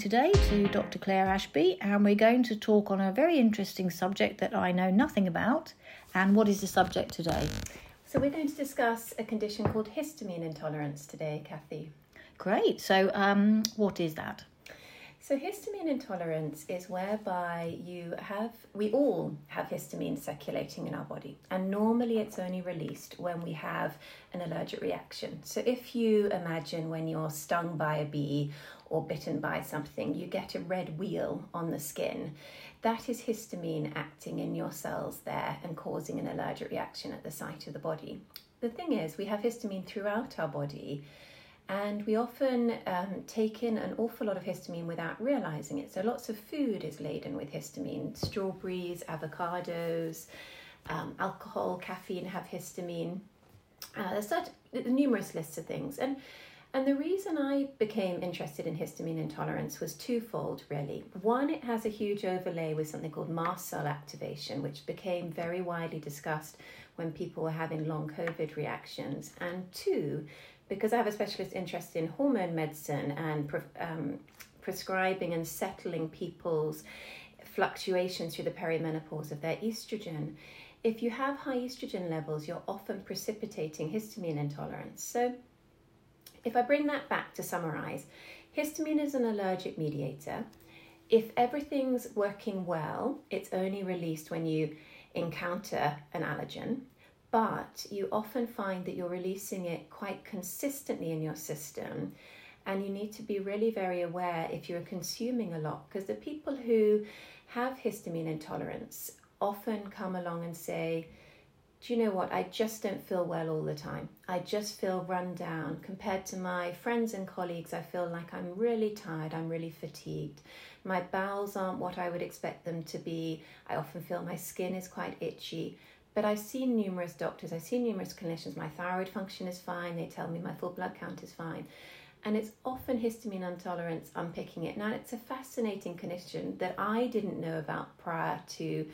today to Dr. Clare Ashby, and we're going to talk on a very interesting subject that I know nothing about. And what is the subject today? So, we're going to discuss a condition called histamine intolerance today, Kathy. Great. So, um, what is that? So, histamine intolerance is whereby you have, we all have histamine circulating in our body, and normally it's only released when we have an allergic reaction. So, if you imagine when you're stung by a bee or bitten by something, you get a red wheal on the skin. That is histamine acting in your cells there and causing an allergic reaction at the site of the body. The thing is, we have histamine throughout our body and we often um, take in an awful lot of histamine without realizing it. So, lots of food is laden with histamine strawberries, avocados, um, alcohol, caffeine have histamine. Uh, there's such numerous lists of things. And and the reason I became interested in histamine intolerance was twofold, really. One, it has a huge overlay with something called mast cell activation, which became very widely discussed when people were having long COVID reactions. And two, because I have a specialist interest in hormone medicine and um, prescribing and settling people's fluctuations through the perimenopause of their estrogen. If you have high estrogen levels, you're often precipitating histamine intolerance. So, if I bring that back to summarize, histamine is an allergic mediator. If everything's working well, it's only released when you encounter an allergen but you often find that you're releasing it quite consistently in your system. And you need to be really very aware if you're consuming a lot, because the people who have histamine intolerance often come along and say, do you know what? I just don't feel well all the time. I just feel run down. Compared to my friends and colleagues, I feel like I'm really tired, I'm really fatigued. My bowels aren't what I would expect them to be. I often feel my skin is quite itchy. But I've seen numerous doctors, I've seen numerous clinicians, my thyroid function is fine, they tell me my full blood count is fine. And it's often histamine intolerance unpicking it. Now, it's a fascinating condition that I didn't know about prior to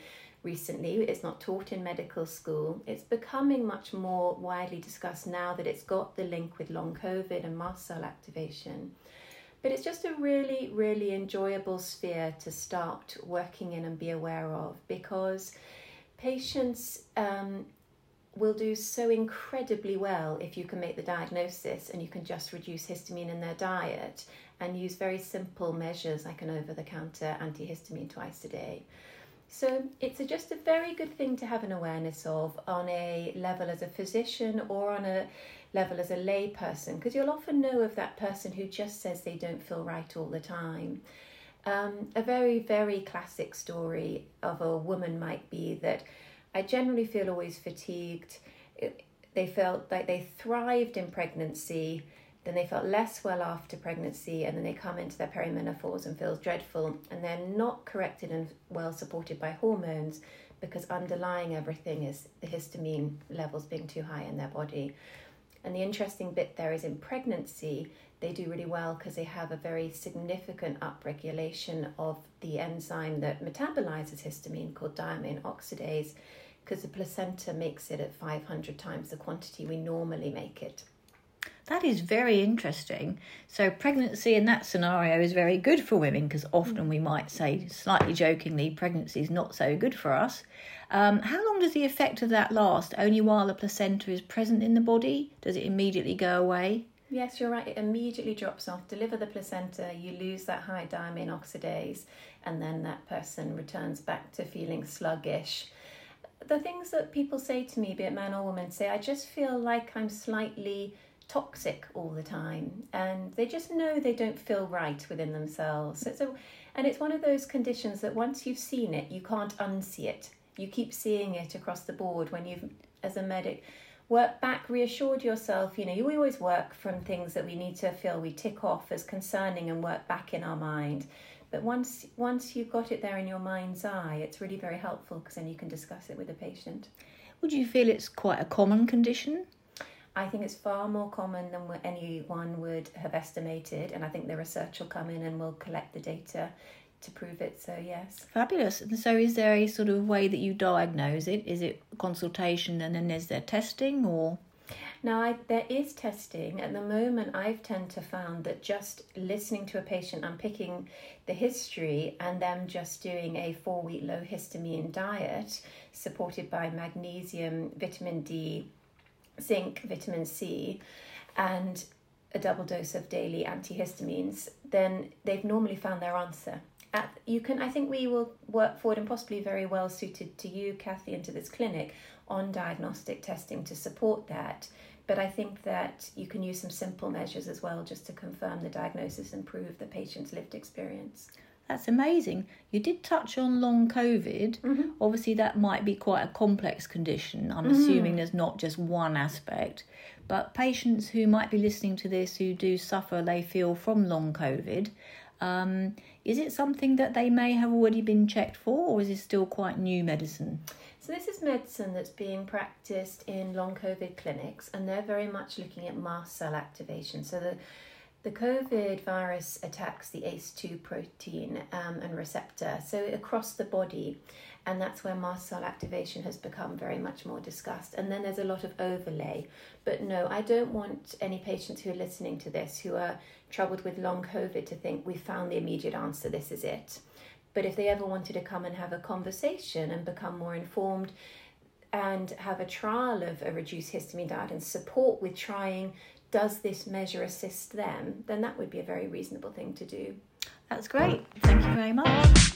recently. It's not taught in medical school. It's becoming much more widely discussed now that it's got the link with long COVID and mast cell activation. But it's just a really, really enjoyable sphere to start working in and be aware of because patients um, will do so incredibly well if you can make the diagnosis and you can just reduce histamine in their diet and use very simple measures like an over the counter antihistamine twice a day. So it's a, just a very good thing to have an awareness of on a level as a physician or on a level as a lay person because you'll often know of that person who just says they don't feel right all the time. Um, a very, very classic story of a woman might be that I generally feel always fatigued. they felt like they thrived in pregnancy, then they felt less well after pregnancy, and then they come into their perimenopause and feels dreadful, and they're not corrected and well supported by hormones because underlying everything is the histamine levels being too high in their body. And the interesting bit there is in pregnancy, they do really well because they have a very significant upregulation of the enzyme that metabolizes histamine called diamine oxidase because the placenta makes it at 500 times the quantity we normally make it. That is very interesting. So, pregnancy in that scenario is very good for women because often we might say, slightly jokingly, pregnancy is not so good for us. Um, how long does the effect of that last? Only while the placenta is present in the body? Does it immediately go away? Yes, you're right. It immediately drops off. Deliver the placenta, you lose that high diamine oxidase, and then that person returns back to feeling sluggish. The things that people say to me, be it man or woman, say, I just feel like I'm slightly toxic all the time and they just know they don't feel right within themselves. So, and it's one of those conditions that once you've seen it, you can't unsee it. You keep seeing it across the board when you've, as a medic, work back, reassured yourself. You know, we always work from things that we need to feel we tick off as concerning and work back in our mind. But once once you've got it there in your mind's eye, it's really very helpful because then you can discuss it with the patient. Would you feel it's quite a common condition? I think it's far more common than anyone would have estimated, and I think the research will come in and we'll collect the data to prove it. So yes, fabulous. And so, is there a sort of way that you diagnose it? Is it consultation and then is there testing, or? Now, I, there is testing. At the moment, I've tend to found that just listening to a patient and picking the history and them just doing a four week low histamine diet supported by magnesium, vitamin D, zinc, vitamin C, and a double dose of daily antihistamines, then they've normally found their answer. At, you can, I think we will work forward and possibly very well suited to you, Kathy, and to this clinic on diagnostic testing to support that. But I think that you can use some simple measures as well just to confirm the diagnosis and prove the patient's lived experience. That's amazing. You did touch on long COVID. Mm-hmm. Obviously, that might be quite a complex condition. I'm assuming there's not just one aspect. But patients who might be listening to this who do suffer, they feel from long COVID, um, is it something that they may have already been checked for, or is it still quite new medicine? So this is medicine that's being practiced in long COVID clinics, and they're very much looking at mast cell activation. So the the COVID virus attacks the ACE2 protein um, and receptor, so across the body, and that's where mast cell activation has become very much more discussed. And then there's a lot of overlay. But no, I don't want any patients who are listening to this who are troubled with long COVID to think we found the immediate answer, this is it. But if they ever wanted to come and have a conversation and become more informed and have a trial of a reduced histamine diet and support with trying does this measure assist them, then that would be a very reasonable thing to do. That's great. Thank you very much.